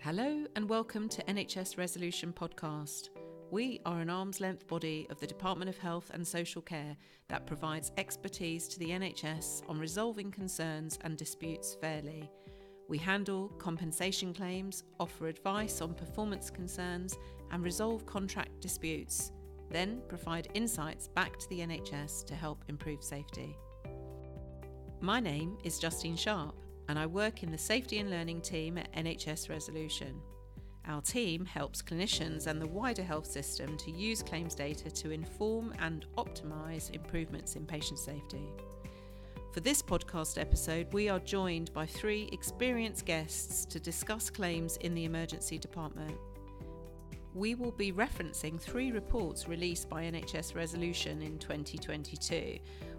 Hello and welcome to NHS Resolution Podcast. We are an arm's length body of the Department of Health and Social Care that provides expertise to the NHS on resolving concerns and disputes fairly. We handle compensation claims, offer advice on performance concerns, and resolve contract disputes, then provide insights back to the NHS to help improve safety. My name is Justine Sharpe and I work in the Safety and Learning team at NHS Resolution. Our team helps clinicians and the wider health system to use claims data to inform and optimise improvements in patient safety. For this podcast episode, we are joined by three experienced guests to discuss claims in the emergency department. We will be referencing three reports released by NHS Resolution in 2022,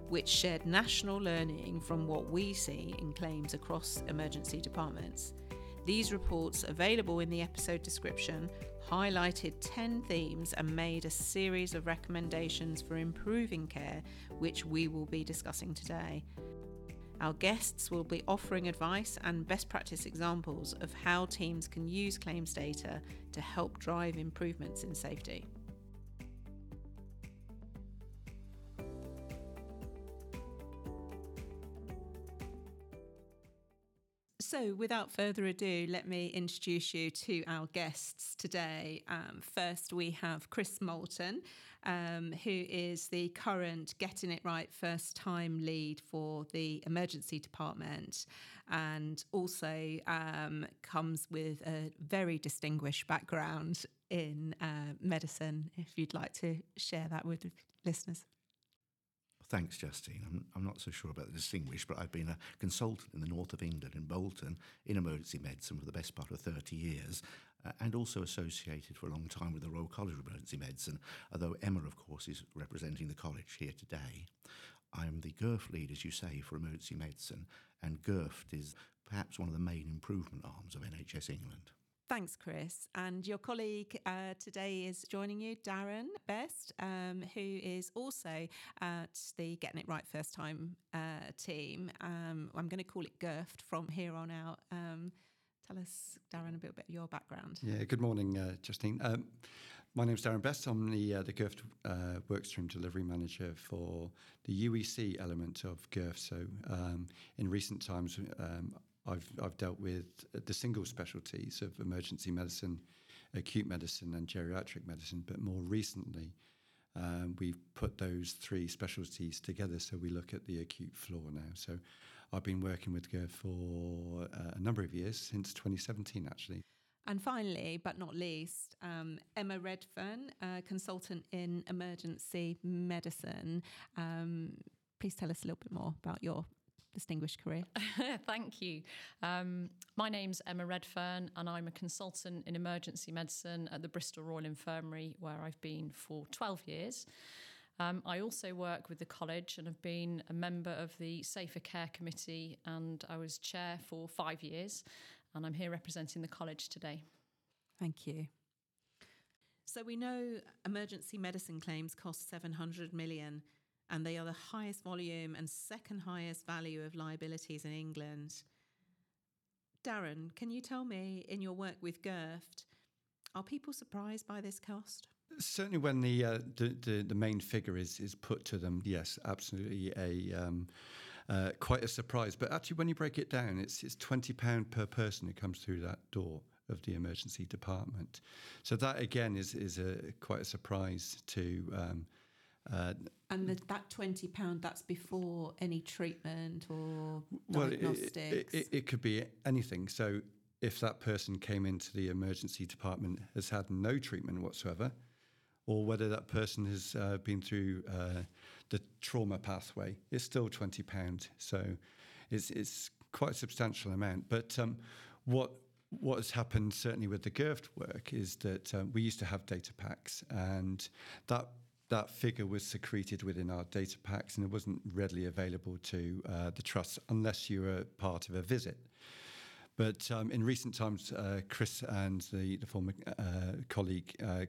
which shared national learning from what we see in claims across emergency departments. These reports, available in the episode description, highlighted 10 themes and made a series of recommendations for improving care, which we will be discussing today. Our guests will be offering advice and best practice examples of how teams can use claims data to help drive improvements in safety. So, without further ado, let me introduce you to our guests today. Um, first, we have Chris Moulton, um, who is the current Getting It Right First Time lead for the emergency department, and also um, comes with a very distinguished background in uh, medicine. If you'd like to share that with listeners. Thanks, Justine. I'm, I'm not so sure about the distinguished, but I've been a consultant in the north of England, in Bolton, in emergency medicine for the best part of 30 years, uh, and also associated for a long time with the Royal College of Emergency Medicine, although Emma, of course, is representing the college here today. I am the GIRFT lead, as you say, for emergency medicine, and GIRFT is perhaps one of the main improvement arms of NHS England. Thanks, Chris. And your colleague uh, today is joining you, Darren Best, um, who is also at the Getting It Right First Time uh, team. Um, I'm going to call it GIRFT from here on out. Um, tell us, Darren, a bit about your background. Yeah, good morning, uh, Justine. Um, my name is Darren Best. I'm the, uh, the GIRFT uh, Workstream Delivery Manager for the UEC element of GIRFT. So um, in recent times, um, I've I've dealt with the single specialties of emergency medicine, acute medicine, and geriatric medicine. But more recently, um, we've put those three specialties together. So we look at the acute floor now. So I've been working with GIRFT for uh, a number of years since 2017, actually. And finally, but not least, um, Emma Redfern, consultant in emergency medicine. Um, please tell us a little bit more about your distinguished career. Thank you. Um, my name's Emma Redfern, and I'm a consultant in emergency medicine at the Bristol Royal Infirmary, where I've been for 12 years. Um, I also work with the college and have been a member of the Safer Care Committee, and I was chair for five years. And I'm here representing the college today. Thank you. So we know emergency medicine claims cost 700 million and they are the highest volume and second highest value of liabilities in England. Darren, can you tell me in your work with GIRFT, are people surprised by this cost? Certainly, when the, uh, the, the, the main figure is is put to them, yes, absolutely a um, uh, quite a surprise. But actually, when you break it down, it's it's twenty pound per person who comes through that door of the emergency department. So that again is is a quite a surprise to um, uh, and the, that twenty pound that's before any treatment or diagnostics. Well, it, it, it, could be anything. So if that person came into the emergency department has had no treatment whatsoever, or whether that person has uh, been through uh, the trauma pathway, it's still twenty pound. So it's it's quite a substantial amount. But um, what what has happened certainly with the GIRFT work is that um, we used to have data packs, and that that figure was secreted within our data packs and it wasn't readily available to uh, the trust unless you were part of a visit. But um, in recent times, uh, Chris and the, the former uh, colleague uh,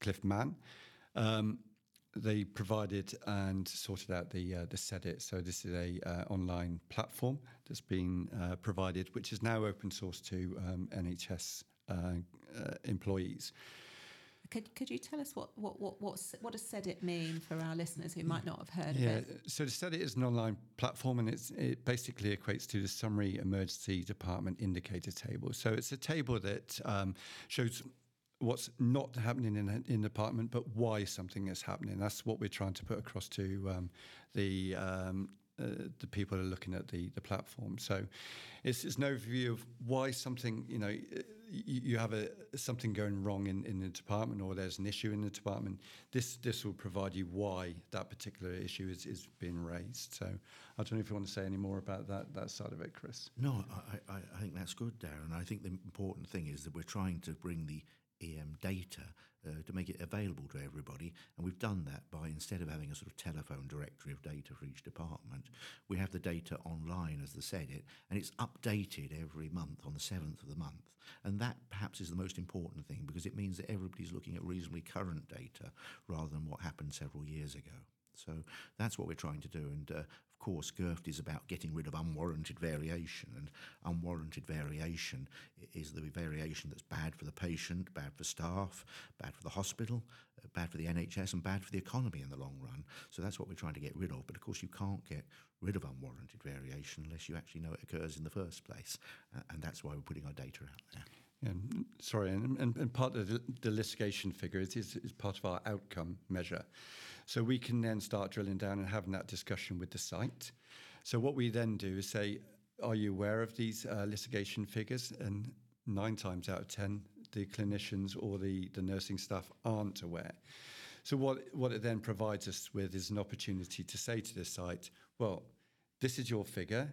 Cliff Mann, um, they provided and sorted out the uh, the SEDIT. So this is a uh, online platform that's been provided, which is now open source to um, NHS employees. Could, could you tell us what what what what's, what does SEDIT mean for our listeners who might not have heard Yeah, of it? so the SEDIT is an online platform and it's, it basically equates to the summary emergency department indicator table. So it's a table that um, shows what's not happening in, in the department, but why something is happening. That's what we're trying to put across to um, the um, uh, the people are looking at the, the platform. So it's, it's an overview of why something, you know, you, you have a something going wrong in, in the department or there's an issue in the department. This this will provide you why that particular issue is, is being raised. So I don't know if you want to say any more about that that side of it, Chris. No, I, I, I think that's good, Darren. I think the important thing is that we're trying to bring the EM data uh, to make it available to everybody, and we've done that by instead of having a sort of telephone directory of data for each department, we have the data online, as they said it, and it's updated every month on the seventh of the month, and that perhaps is the most important thing because it means that everybody's looking at reasonably current data rather than what happened several years ago. So that's what we're trying to do. And uh, of course, GIRFT is about getting rid of unwarranted variation. And unwarranted variation is the variation that's bad for the patient, bad for staff, bad for the hospital, uh, bad for the NHS, and bad for the economy in the long run. So that's what we're trying to get rid of. But of course, you can't get rid of unwarranted variation unless you actually know it occurs in the first place. Uh, and that's why we're putting our data out there. Yeah, sorry, and, and, and part of the, the litigation figure is, is, is part of our outcome measure. So we can then start drilling down and having that discussion with the site. So what we then do is say, are you aware of these uh, litigation figures? And nine times out of 10, the clinicians or the, the nursing staff aren't aware. So what, what it then provides us with is an opportunity to say to the site, well, this is your figure.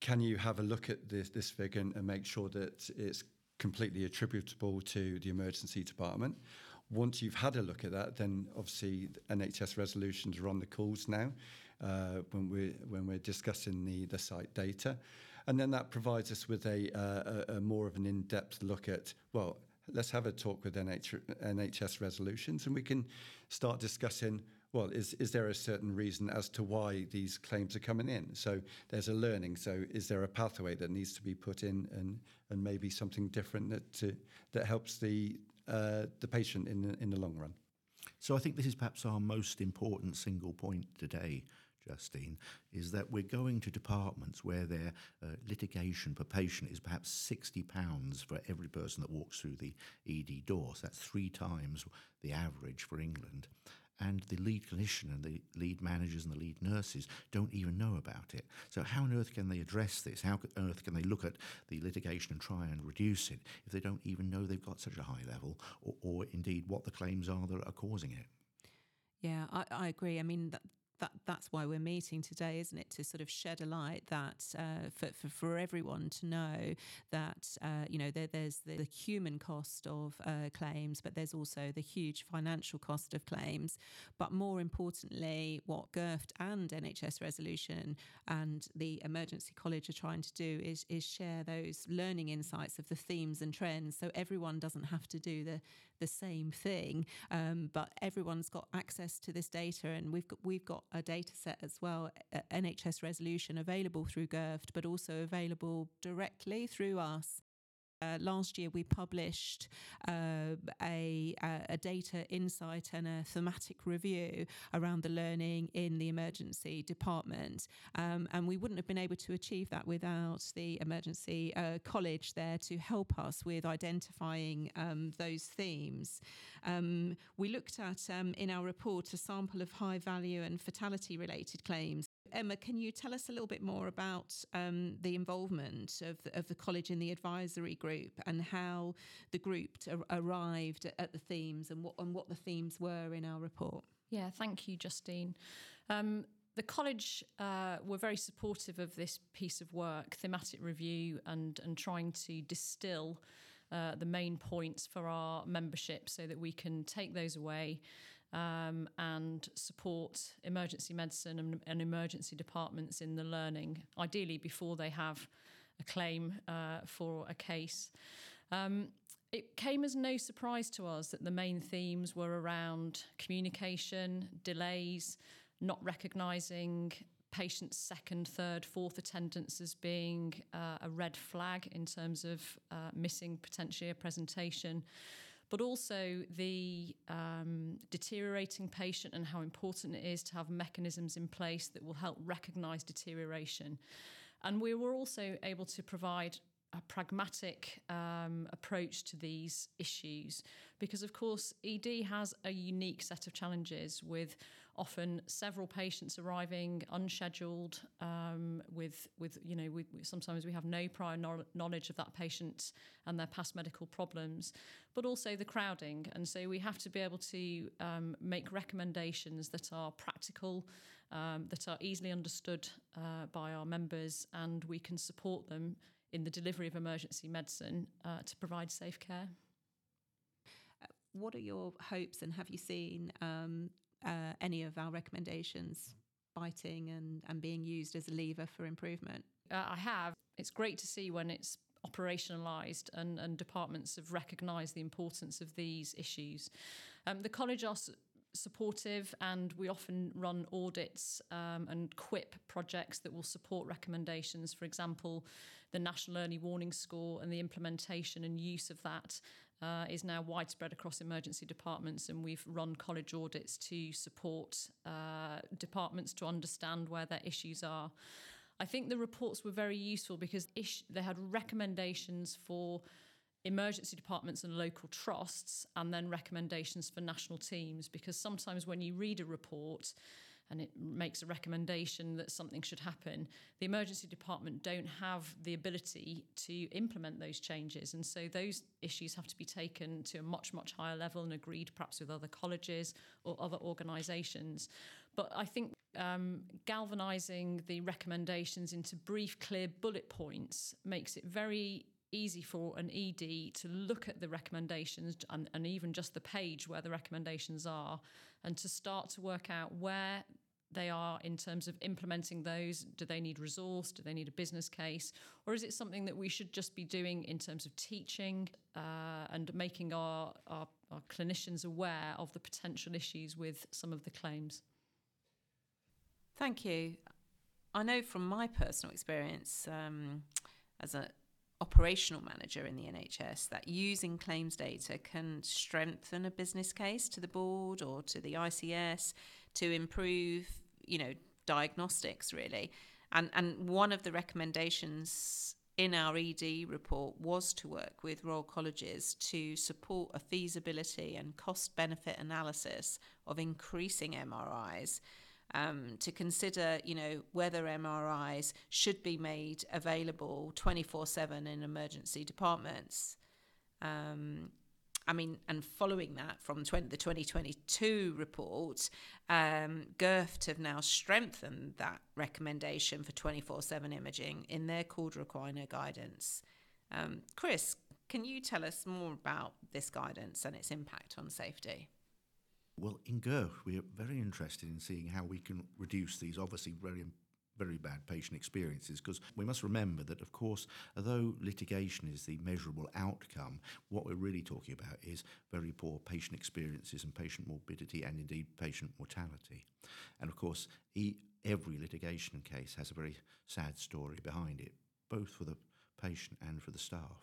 Can you have a look at this, this figure and, and make sure that it's completely attributable to the emergency department? Once you've had a look at that, then obviously NHS resolutions are on the calls now uh, when we're when we're discussing the the site data, and then that provides us with a, a, a more of an in-depth look at well. Let's have a talk with NH, NHS resolutions, and we can start discussing. Well, is is there a certain reason as to why these claims are coming in? So there's a learning. So is there a pathway that needs to be put in, and and maybe something different that to, that helps the uh, the patient in the, in the long run? So I think this is perhaps our most important single point today, Justine, is that we're going to departments where their uh, litigation per patient is perhaps £60 for every person that walks through the ED door. So that's three times the average for England. And the lead clinician and the lead managers and the lead nurses don't even know about it. So, how on earth can they address this? How on earth can they look at the litigation and try and reduce it if they don't even know they've got such a high level or, or indeed what the claims are that are causing it? Yeah, I, I agree. I mean, that, that that's why we're meeting today, isn't it? To sort of shed a light that uh, for, for for everyone to know that uh, you know there, there's the, the human cost of uh, claims, but there's also the huge financial cost of claims. But more importantly, what GIRFT and NHS Resolution and the Emergency College are trying to do is is share those learning insights of the themes and trends, so everyone doesn't have to do the the same thing, um, but everyone's got access to this data, and we've got we've got a data set as well, NHS resolution available through GIRFT, but also available directly through us. Uh, last year, we published uh, a, a data insight and a thematic review around the learning in the emergency department. Um, and we wouldn't have been able to achieve that without the emergency uh, college there to help us with identifying um, those themes. Um, we looked at um, in our report a sample of high value and fatality related claims. Emma, can you tell us a little bit more about um, the involvement of the, of the college in the advisory group and how the group arrived at the themes and what and what the themes were in our report? Yeah, thank you, Justine. Um, the college uh, were very supportive of this piece of work, thematic review, and and trying to distill uh, the main points for our membership so that we can take those away um, and support emergency medicine and, and, emergency departments in the learning, ideally before they have a claim uh, for a case. Um, it came as no surprise to us that the main themes were around communication, delays, not recognising patients' second, third, fourth attendance as being uh, a red flag in terms of uh, missing potentially a presentation but also the um, deteriorating patient and how important it is to have mechanisms in place that will help recognise deterioration. And we were also able to provide a pragmatic um, approach to these issues because, of course, ED has a unique set of challenges with often several patients arriving unscheduled um, with with you know sometimes we have no prior no- knowledge of that patient and their past medical problems but also the crowding. And so we have to be able to um, make recommendations that are practical um, that are easily understood uh, by our members and we can support them in the delivery of emergency medicine uh, to provide safe care. What are your hopes and have you seen um, uh, any of our recommendations biting and, and being used as a lever for improvement? Uh, I have. It's great to see when it's operationalised and, and departments have recognised the importance of these issues. Um, the college are supportive and we often run audits um, and QIP projects that will support recommendations. For example, the National Early Warning Score and the implementation and use of that uh, is now widespread across emergency departments, and we've run college audits to support uh, departments to understand where their issues are. I think the reports were very useful because ish- they had recommendations for emergency departments and local trusts, and then recommendations for national teams. Because sometimes when you read a report, and it makes a recommendation that something should happen, the emergency department don't have the ability to implement those changes. And so those issues have to be taken to a much, much higher level and agreed perhaps with other colleges or other organisations. But I think um, galvanising the recommendations into brief, clear bullet points makes it very easy for an ED to look at the recommendations and, and, even just the page where the recommendations are and to start to work out where they are in terms of implementing those? Do they need resource? Do they need a business case? Or is it something that we should just be doing in terms of teaching uh, and making our, our, our, clinicians aware of the potential issues with some of the claims? Thank you. I know from my personal experience um, as an operational manager in the NHS that using claims data can strengthen a business case to the board or to the ICS to improve, you know, diagnostics really. And and one of the recommendations in our ED report was to work with Royal Colleges to support a feasibility and cost benefit analysis of increasing MRIs. Um, to consider, you know, whether MRIs should be made available 24 7 in emergency departments. Um, I mean, and following that from 20, the 2022 report, um, GIRFT have now strengthened that recommendation for 24 7 imaging in their Cauda equina guidance. Um, Chris, can you tell us more about this guidance and its impact on safety? Well, in GIRFT, we are very interested in seeing how we can reduce these obviously very very bad patient experiences because we must remember that, of course, although litigation is the measurable outcome, what we're really talking about is very poor patient experiences and patient morbidity and indeed patient mortality. And of course, every litigation case has a very sad story behind it, both for the patient and for the staff.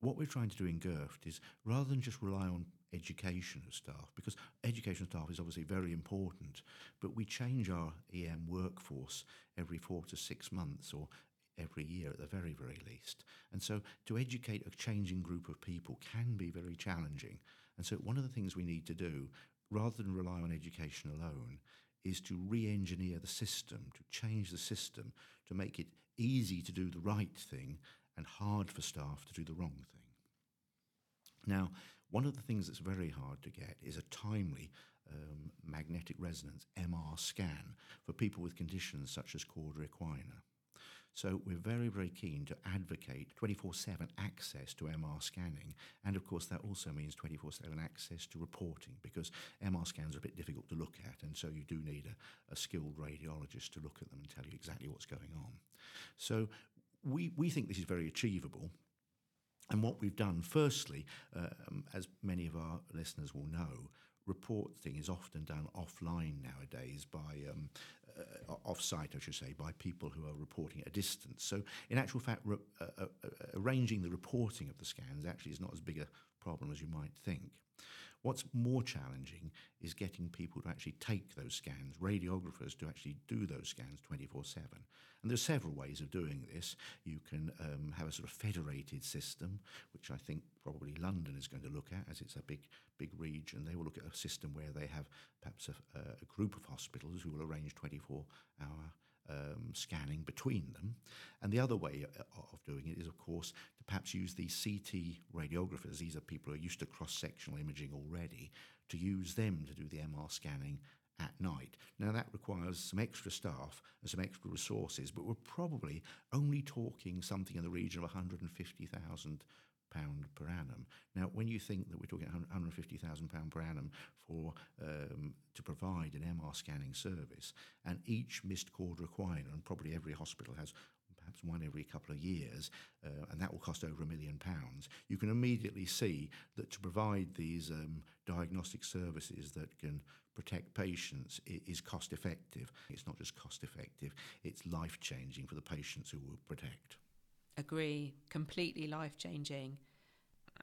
What we're trying to do in GIRFT is rather than just rely on education staff because education staff is obviously very important but we change our EM workforce every four to six months or every year at the very very least. And so to educate a changing group of people can be very challenging. And so one of the things we need to do rather than rely on education alone is to re-engineer the system to change the system to make it easy to do the right thing and hard for staff to do the wrong thing. Now one of the things that's very hard to get is a timely um, magnetic resonance MR scan for people with conditions such as cauda equina. So we're very, very keen to advocate 24-7 access to MR scanning. And of course, that also means 24-7 access to reporting because MR scans are a bit difficult to look at. And so you do need a, a skilled radiologist to look at them and tell you exactly what's going on. So we, we think this is very achievable. And what we've done, firstly, um, as many of our listeners will know, reporting is often done offline nowadays by um, uh, off-site, I should say, by people who are reporting at a distance. So, in actual fact, re- uh, uh, uh, arranging the reporting of the scans actually is not as big a problem as you might think. What's more challenging is getting people to actually take those scans, radiographers to actually do those scans 24 7. And there's several ways of doing this. You can um, have a sort of federated system, which I think probably London is going to look at as it's a big, big region. They will look at a system where they have perhaps a, a group of hospitals who will arrange 24 hour um, scanning between them. And the other way uh, of doing it is, of course, to perhaps use these CT radiographers. These are people who are used to cross sectional imaging already, to use them to do the MR scanning at night. Now, that requires some extra staff and some extra resources, but we're probably only talking something in the region of 150,000 pound per annum. Now, when you think that we're talking 150,000 pound per annum for um, to provide an MR scanning service, and each missed cauda equina, and probably every hospital has perhaps one every couple of years, uh, and that will cost over a million pounds. You can immediately see that to provide these um, diagnostic services that can protect patients is cost effective. It's not just cost effective; it's life changing for the patients who will protect agree, completely life changing.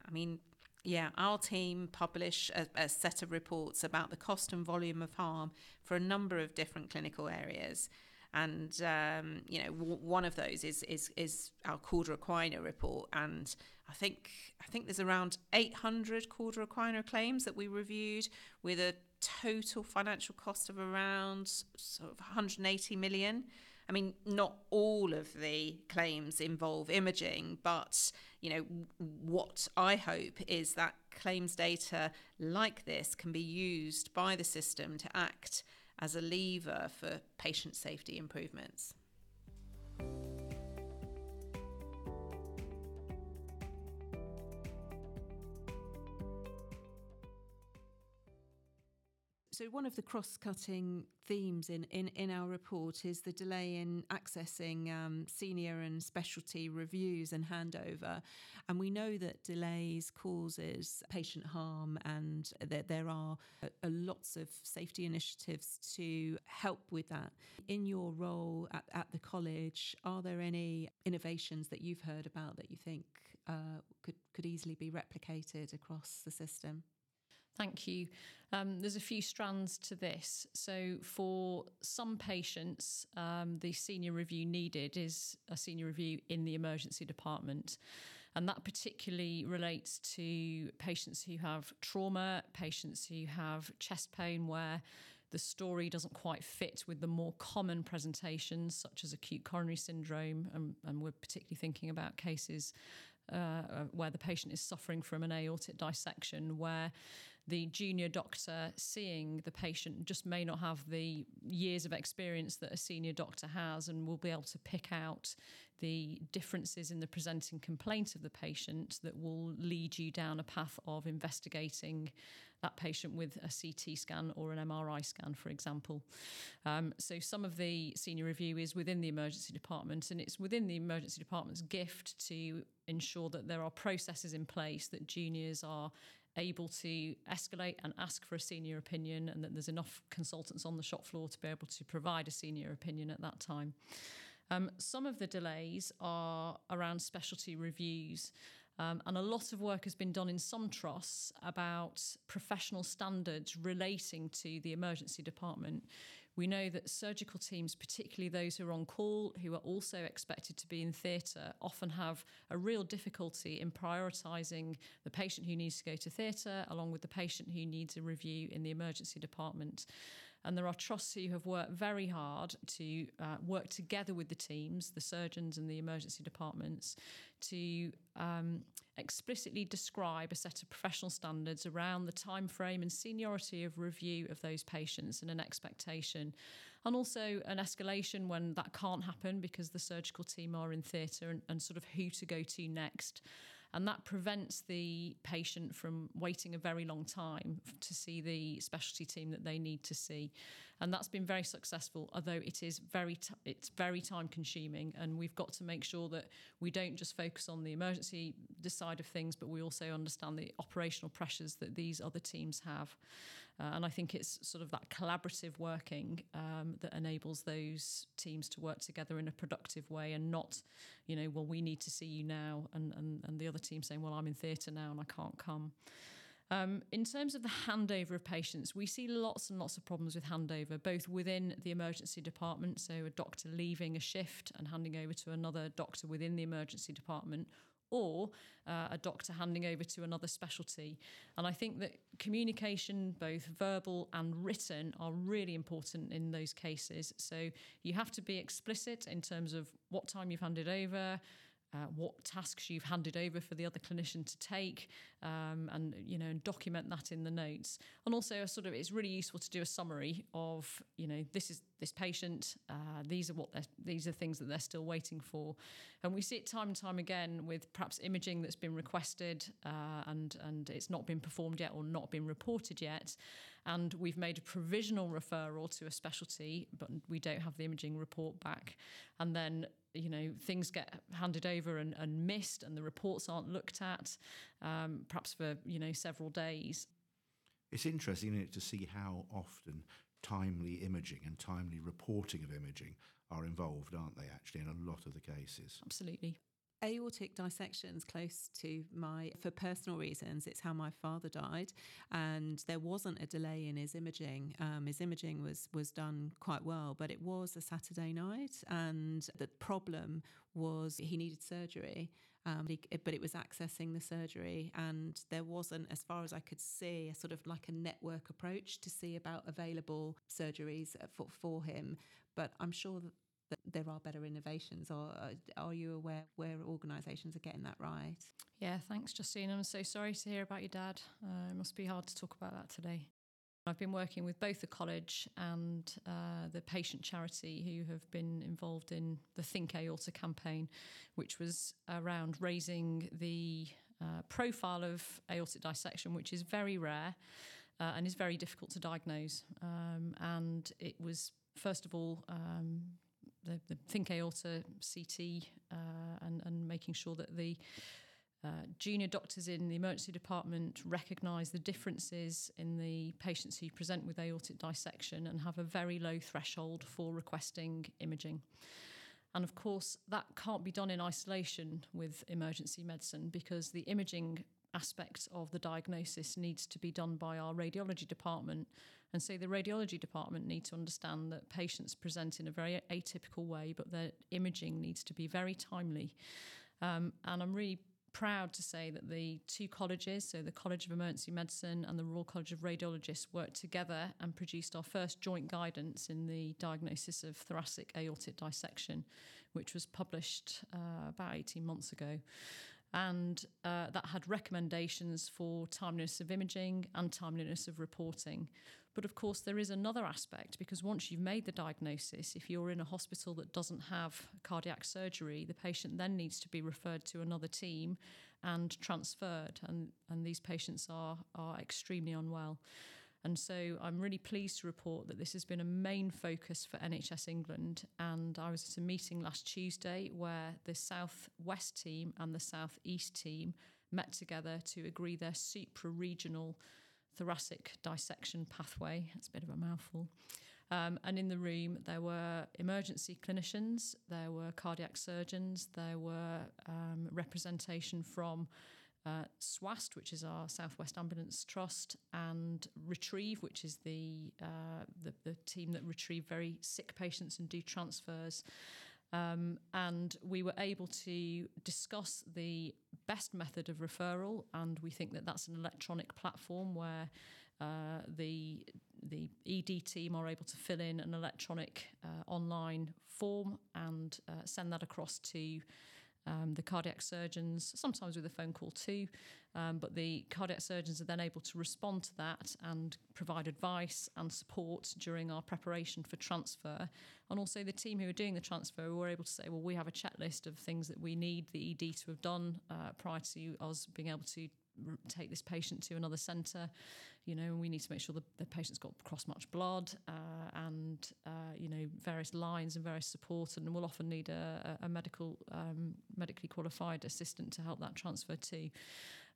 I mean, yeah, our team publish a, a, set of reports about the cost and volume of harm for a number of different clinical areas. And um, you know, w- one of those is is is our Cauda equina report, and I think I think there's around 800 Cauda equina claims that we reviewed with a total financial cost of around sort of 180 million. I mean, not all of the claims involve imaging, but you know what I hope is that claims data like this can be used by the system to act as a lever for patient safety improvements. So, one of the cross cutting themes in, in, in our report is the delay in accessing um, senior and specialty reviews and handover. And we know that delays causes patient harm, and that there are a, a lots of safety initiatives to help with that. In your role at, at the college, are there any innovations that you've heard about that you think uh, could, could easily be replicated across the system? Thank you. Um, there's a few strands to this. So, for some patients, um, the senior review needed is a senior review in the emergency department. And that particularly relates to patients who have trauma, patients who have chest pain, where the story doesn't quite fit with the more common presentations, such as acute coronary syndrome. And, and we're particularly thinking about cases uh, uh where the patient is suffering from an aortic dissection, where the junior doctor seeing the patient just may not have the years of experience that a senior doctor has and will be able to pick out the differences in the presenting complaint of the patient that will lead you down a path of investigating that patient with a CT scan or an MRI scan, for example. Um, so some of the senior review is within the emergency department, and it's within the emergency department's gift to ensure that there are processes in place that juniors are able to escalate and ask for a senior opinion, and that there's enough consultants on the shop floor to be able to provide a senior opinion at that time. Um, some of the delays are around specialty reviews. Um, and a lot of work has been done in some trusts about professional standards relating to the emergency department, we know that surgical teams, particularly those who are on call, who are also expected to be in theatre, often have a real difficulty in prioritising the patient who needs to go to theatre along with the patient who needs a review in the emergency department. And there are trusts who have worked very hard to uh, work together with the teams, the surgeons and the emergency departments, to um, explicitly describe a set of professional standards around the time frame and seniority of review of those patients and an expectation. And also an escalation when that can't happen because the surgical team are in theatre and, and sort of who to go to next and that prevents the patient from waiting a very long time to see the specialty team that they need to see. and that's been very successful. Although it is very t- it's very time consuming, and we've got to make sure that we don't just focus on the emergency side of things, but we also understand the operational pressures that these other teams have. Uh, and I think it's sort of that collaborative working um, that enables those teams to work together in a productive way and not, you know, well, we need to see you now, and, and, and the other team saying, well, I'm in theatre now and I can't come. Um, in terms of the handover of patients, we see lots and lots of problems with handover, both within the emergency department, so a doctor leaving a shift and handing over to another doctor within the emergency department, or uh, a doctor handing over to another specialty. And I think that communication, both verbal and written, are really important in those cases. So you have to be explicit in terms of what time you've handed over, uh, what tasks you've handed over for the other clinician to take, um, and you know, and document that in the notes. And also, sort of, it's really useful to do a summary of, you know, this is this patient. Uh, these are what they're, these are things that they're still waiting for, and we see it time and time again with perhaps imaging that's been requested uh, and and it's not been performed yet or not been reported yet, and we've made a provisional referral to a specialty, but we don't have the imaging report back, and then you know things get handed over and, and missed and the reports aren't looked at um, perhaps for you know several days. It's interesting it, to see how often timely imaging and timely reporting of imaging are involved aren't they actually in a lot of the cases? Absolutely aortic dissections close to my for personal reasons it's how my father died and there wasn't a delay in his imaging. Um, his imaging was was done quite well but it was a saturday night and the problem was he needed surgery um, but it was accessing the surgery and there wasn't as far as i could see a sort of like a network approach to see about available surgeries for, for him. But i'm sure that that there are better innovations or uh, are you aware where organisations are getting that right? Yeah, thanks, Justine. I'm so sorry to hear about your dad. Uh, it must be hard to talk about that today. I've been working with both the college and uh, the patient charity who have been involved in the Think Aorta campaign, which was around raising the uh, profile of aortic dissection, which is very rare uh, and is very difficult to diagnose. Um, and it was, first of all, um, the, the Think Aorta CT uh, and, and making sure that the uh, junior doctors in the emergency department recognise the differences in the patients who present with aortic dissection and have a very low threshold for requesting imaging. And of course, that can't be done in isolation with emergency medicine because the imaging aspect of the diagnosis needs to be done by our radiology department. And so the radiology department need to understand that patients present in a very atypical way, but their imaging needs to be very timely. Um, and I'm really proud to say that the two colleges, so the College of Emergency Medicine and the Royal College of Radiologists, worked together and produced our first joint guidance in the diagnosis of thoracic aortic dissection, which was published uh, about 18 months ago and uh, that had recommendations for timeliness of imaging and timeliness of reporting. But of course, there is another aspect because once you've made the diagnosis, if you're in a hospital that doesn't have cardiac surgery, the patient then needs to be referred to another team and transferred, and, and these patients are, are extremely unwell. And so I'm really pleased to report that this has been a main focus for NHS England. And I was at a meeting last Tuesday where the South West team and the South East team met together to agree their supra regional thoracic dissection pathway. That's a bit of a mouthful. Um, and in the room, there were emergency clinicians, there were cardiac surgeons, there were um, representation from uh, SWAST, which is our Southwest Ambulance Trust, and Retrieve, which is the, uh, the, the team that retrieve very sick patients and do transfers. Um, and we were able to discuss the best method of referral, and we think that that's an electronic platform where uh, the the ED team are able to fill in an electronic uh, online form and uh, send that across to um, the cardiac surgeons, sometimes with a phone call too, um, but the cardiac surgeons are then able to respond to that and provide advice and support during our preparation for transfer. And also, the team who are doing the transfer were able to say, well, we have a checklist of things that we need the ED to have done uh, prior to us being able to take this patient to another centre, you know, and we need to make sure the, the patient's got cross-matched blood uh, and, uh, you know, various lines and various support. And we'll often need a, a medical, um, medically qualified assistant to help that transfer too.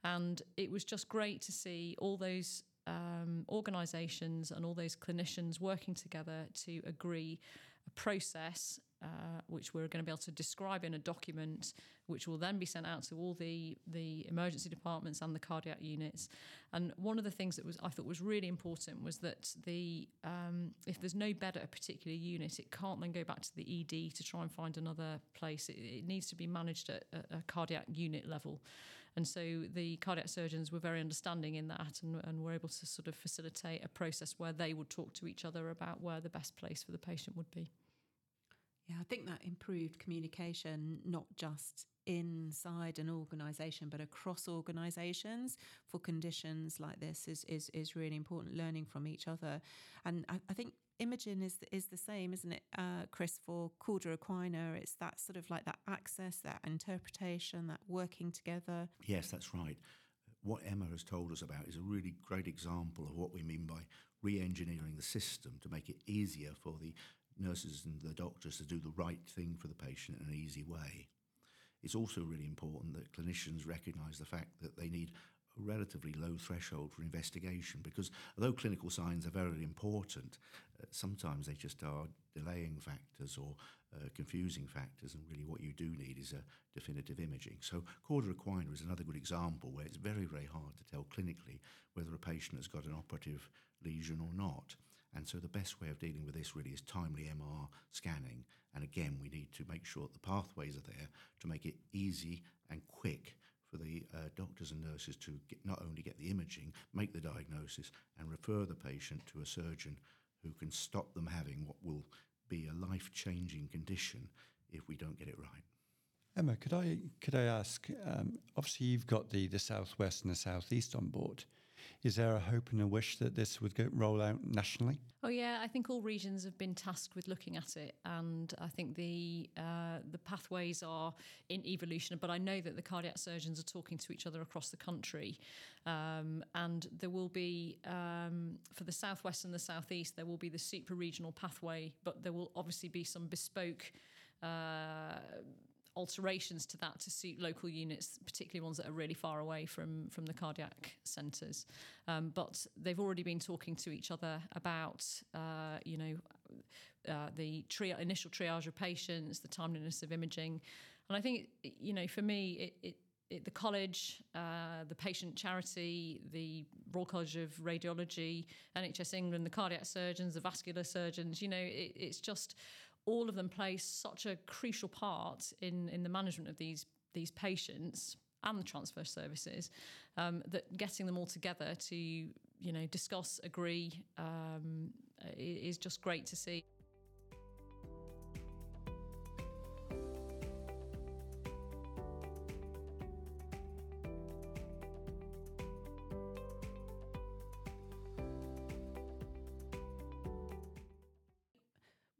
And it was just great to see all those um, organisations and all those clinicians working together to agree a process uh, which we're going to be able to describe in a document, which will then be sent out to all the the emergency departments and the cardiac units. And one of the things that was I thought was really important was that the um, if there's no bed at a particular unit, it can't then go back to the ED to try and find another place. It, it needs to be managed at a, a cardiac unit level. And so the cardiac surgeons were very understanding in that and, and were able to sort of facilitate a process where they would talk to each other about where the best place for the patient would be. Yeah, I think that improved communication, not just inside an organisation, but across organisations for conditions like this is, is, is really important, learning from each other. And I, I think imaging is is the same, isn't it, uh, Chris? For Cauda Equina, it's that sort of like that access, that interpretation, that working together. Yes, that's right. What Emma has told us about is a really great example of what we mean by re-engineering the system to make it easier for the nurses and the doctors to do the right thing for the patient in an easy way. It's also really important that clinicians recognise the fact that they need a relatively low threshold for investigation because although clinical signs are very important, uh, sometimes they just are delaying factors or uh, confusing factors, and really what you do need is a definitive imaging. So, Cauda equina is another good example where it's very, very hard to tell clinically whether a patient has got an operative lesion or not. And so the best way of dealing with this really is timely MR scanning. And again, we need to make sure that the pathways are there to make it easy and quick for the uh, doctors and nurses to get, not only get the imaging, make the diagnosis, and refer the patient to a surgeon who can stop them having what will be a life changing condition if we don't get it right. Emma, could I could I ask? Um, obviously, you've got the the southwest and the southeast on board. Is there a hope and a wish that this would go, roll out nationally? Oh yeah, I think all regions have been tasked with looking at it, and I think the uh, the pathways are in evolution. But I know that the cardiac surgeons are talking to each other across the country, um, and there will be um, for the southwest and the southeast there will be the super regional pathway, but there will obviously be some bespoke. Uh, alterations to that to suit local units, particularly ones that are really far away from from the cardiac centres. Um, but they've already been talking to each other about, uh, you know, uh, the tri- initial triage of patients, the timeliness of imaging, and I think, you know, for me, it, it the college, uh, the patient charity, the Royal College of Radiology, NHS England, the cardiac surgeons, the vascular surgeons, you know, it, it's just all of them play such a crucial part in in the management of these these patients and the transfer services um, that getting them all together to you know discuss agree um, is just great to see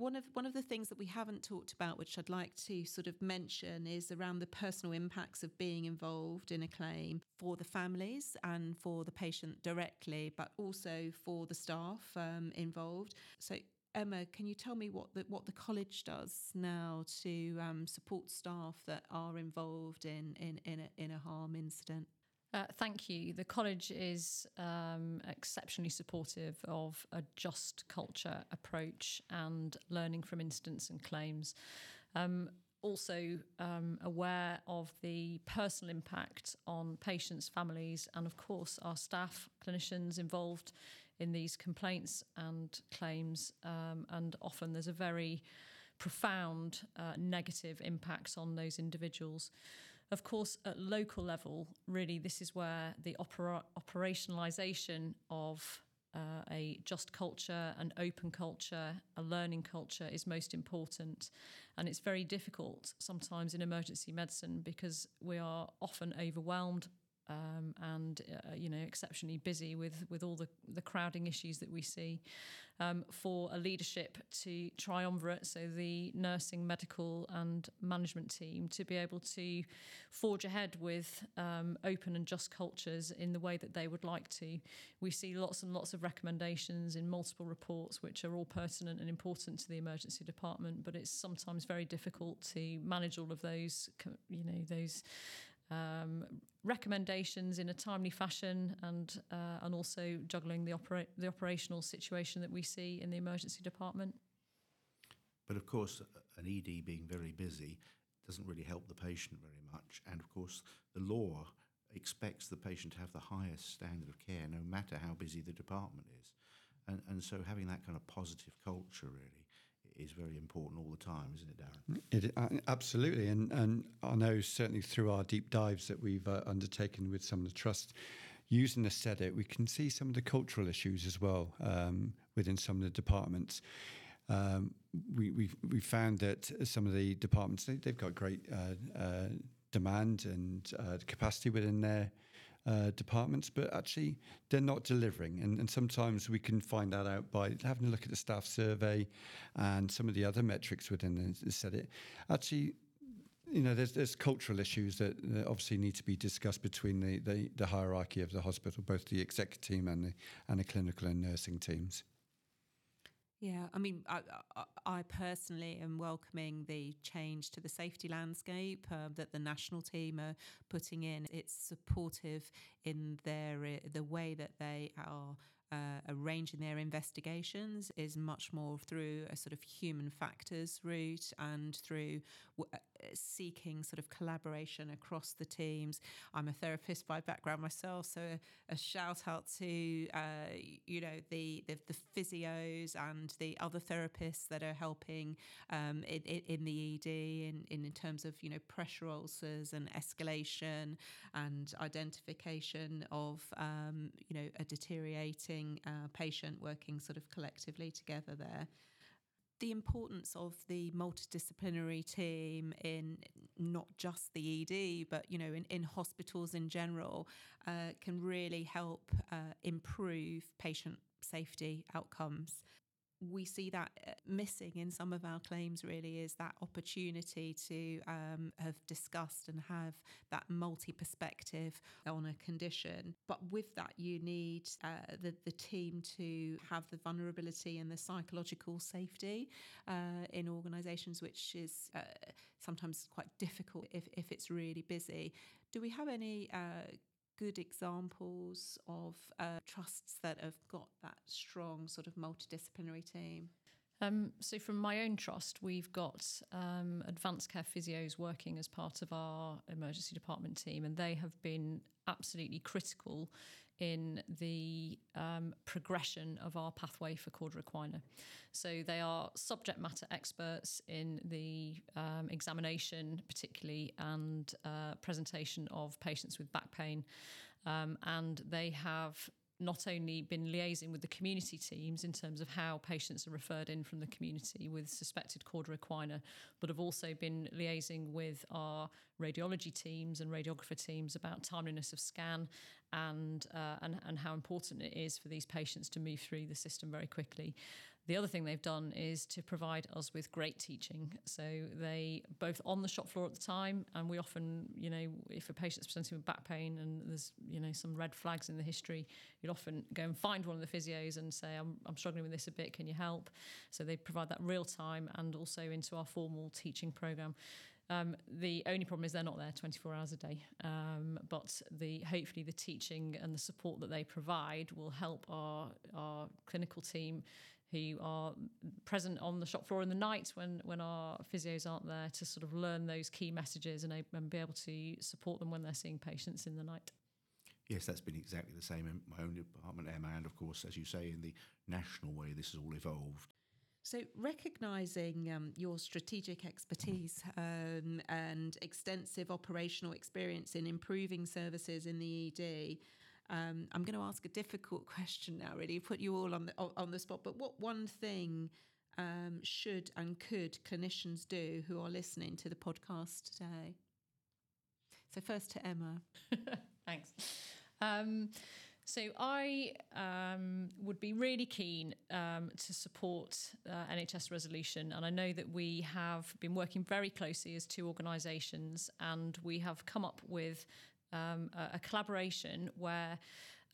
one of one of the things that we haven't talked about, which I'd like to sort of mention, is around the personal impacts of being involved in a claim for the families and for the patient directly, but also for the staff um, involved. So. Emma, can you tell me what the what the college does now to um, support staff that are involved in in in a, in a harm incident? Uh, thank you. The college is um, exceptionally supportive of a just culture approach and learning from incidents and claims. Um, also um, aware of the personal impact on patients, families, and of course our staff, clinicians involved in these complaints and claims. Um, and often there's a very profound uh, negative impact on those individuals. Of course, at local level, really, this is where the opera- operationalization of uh, a just culture, an open culture, a learning culture is most important. And it's very difficult sometimes in emergency medicine because we are often overwhelmed um, and uh, you know exceptionally busy with with all the the crowding issues that we see. Um, for a leadership to triumvirate, so the nursing, medical, and management team to be able to forge ahead with um, open and just cultures in the way that they would like to. We see lots and lots of recommendations in multiple reports, which are all pertinent and important to the emergency department, but it's sometimes very difficult to manage all of those, you know, those um, recommendations in a timely fashion and uh, and also juggling the opera- the operational situation that we see in the emergency department. But of course, an ED being very busy doesn't really help the patient very much. And of course, the law expects the patient to have the highest standard of care, no matter how busy the department is. And, and so having that kind of positive culture really is very important all the time, isn't it, Darren? It, absolutely, and and I know certainly through our deep dives that we've uh, undertaken with some of the trusts, using the SEDIT, we can see some of the cultural issues as well um, within some of the departments. Um, we we we found that some of the departments they, have got great uh, uh, demand and uh, capacity within their uh, departments, but actually they're not delivering. And, and, sometimes we can find that out by having a look at the staff survey and some of the other metrics within the, SEDIT. Actually, you know, there's, there's cultural issues that, that, obviously need to be discussed between the, the, the, hierarchy of the hospital, both the executive team and the, and the clinical and nursing teams. Yeah, I mean, I, I, personally am welcoming the change to the safety landscape uh, that the national team are putting in. It's supportive in their uh, the way that they are uh, arranging their investigations is much more through a sort of human factors route and through w- seeking sort of collaboration across the teams. I'm a therapist by background myself, so a, a shout out to uh, you know the, the, the physios and the other therapists that are helping um, in, in, the ED in, in in terms of you know pressure ulcers and escalation and identification of um, you know a deteriorating uh, patient working sort of collectively together there. The importance of the multidisciplinary team in not just the ED, but you know, in, in hospitals in general, uh, can really help uh, improve patient safety outcomes we see that uh, missing in some of our claims really is that opportunity to um, have discussed and have that multi perspective on a condition. But with that, you need uh, the, the team to have the vulnerability and the psychological safety uh, in organisations, which is uh, sometimes quite difficult if, if it's really busy. Do we have any uh, good examples of uh, trusts that have got that strong sort of multidisciplinary team? Um, so, from my own trust, we've got um, advanced care physios working as part of our emergency department team, and they have been absolutely critical in the um, progression of our pathway for equina. So they are subject matter experts in the um, examination, particularly, and uh, presentation of patients with back pain. Um, and they have not only been liaising with the community teams in terms of how patients are referred in from the community with suspected cauda equina, but have also been liaising with our radiology teams and radiographer teams about timeliness of scan and, uh, and, and how important it is for these patients to move through the system very quickly. The other thing they've done is to provide us with great teaching. So they both on the shop floor at the time, and we often, you know, if a patient's presenting with back pain and there's, you know, some red flags in the history, you'd often go and find one of the physios and say, I'm, I'm struggling with this a bit, can you help? So they provide that real time and also into our formal teaching program. Um, the only problem is they're not there 24 hours a day. Um, but the hopefully the teaching and the support that they provide will help our our clinical team who are present on the shop floor in the night when, when our physios aren't there to sort of learn those key messages and, and be able to support them when they're seeing patients in the night. Yes, that's been exactly the same in my own department, Emma, and of course, as you say, in the national way, this has all evolved. So, recognising um, your strategic expertise um, and extensive operational experience in improving services in the ED, um, I'm going to ask a difficult question now. Really, put you all on the on the spot. But what one thing um, should and could clinicians do who are listening to the podcast today? So first to Emma. Thanks. Um, so I um, would be really keen um, to support uh, NHS resolution, and I know that we have been working very closely as two organisations, and we have come up with um, a, a collaboration where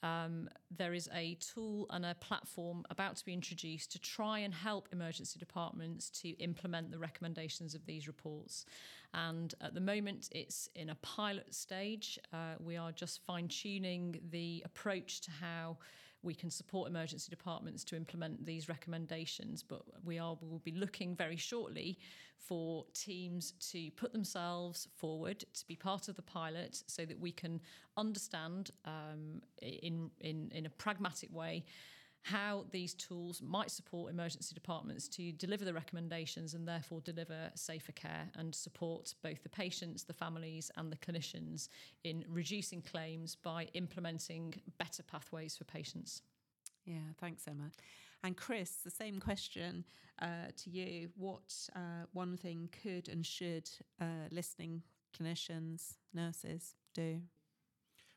um, there is a tool and a platform about to be introduced to try and help emergency departments to implement the recommendations of these reports. And at the moment, it's in a pilot stage. Uh, we are just fine tuning the approach to how we can support emergency departments to implement these recommendations. But we are will be looking very shortly for teams to put themselves forward to be part of the pilot, so that we can understand um, in in in a pragmatic way how these tools might support emergency departments to deliver the recommendations and therefore deliver safer care and support both the patients, the families, and the clinicians in reducing claims by implementing better pathways for patients. Yeah, thanks, Emma. And Chris, the same question uh, to you. What uh, one thing could and should uh, listening clinicians, nurses do?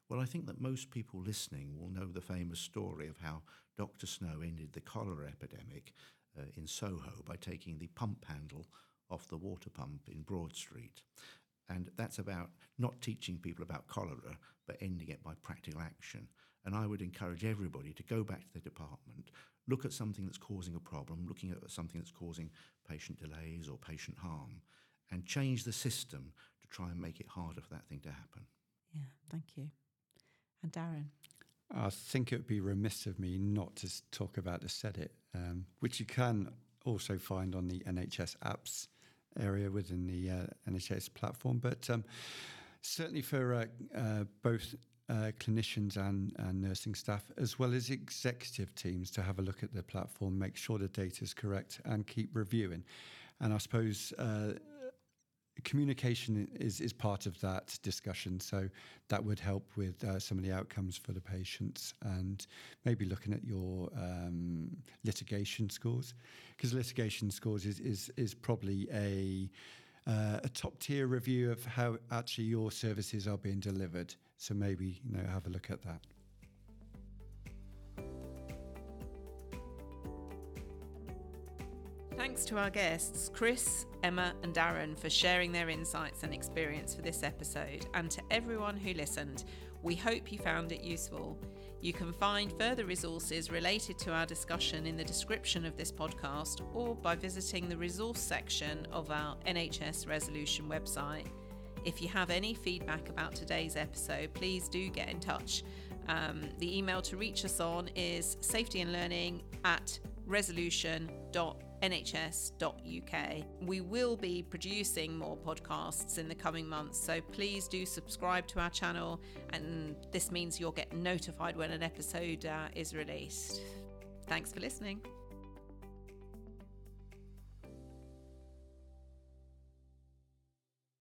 Well, I think that most people listening will know the famous story of how Dr. Snow ended the cholera epidemic uh, in Soho by taking the pump handle off the water pump in Broad Street. And that's about not teaching people about cholera, but ending it by practical action. And I would encourage everybody to go back to their department, look at something that's causing a problem, looking at something that's causing patient delays or patient harm, and change the system to try and make it harder for that thing to happen. Yeah, thank you. And Darren? I think it would be remiss of me not to talk about the SEDIT, um, which you can also find on the NHS apps area within the uh, NHS platform. But um, certainly for uh, uh, both uh, clinicians and, and, nursing staff, as well as executive teams, to have a look at the platform, make sure the data is correct, and keep reviewing. And I suppose uh, communication is, is part of that discussion. So that would help with uh, some of the outcomes for the patients and maybe looking at your um, litigation scores because litigation scores is, is, is probably a, uh, a top tier review of how actually your services are being delivered. So maybe you know have a look at that. Thanks to our guests, Chris, Emma, and Darren, for sharing their insights and experience for this episode, and to everyone who listened. We hope you found it useful. You can find further resources related to our discussion in the description of this podcast or by visiting the resource section of our NHS Resolution website. If you have any feedback about today's episode, please do get in touch. Um, the email to reach us on is safetyandlearning at resolution.nhs.uk. We will be producing more podcasts in the coming months, so please do subscribe to our channel, and this means you'll get notified when an episode uh, is released. Thanks for listening.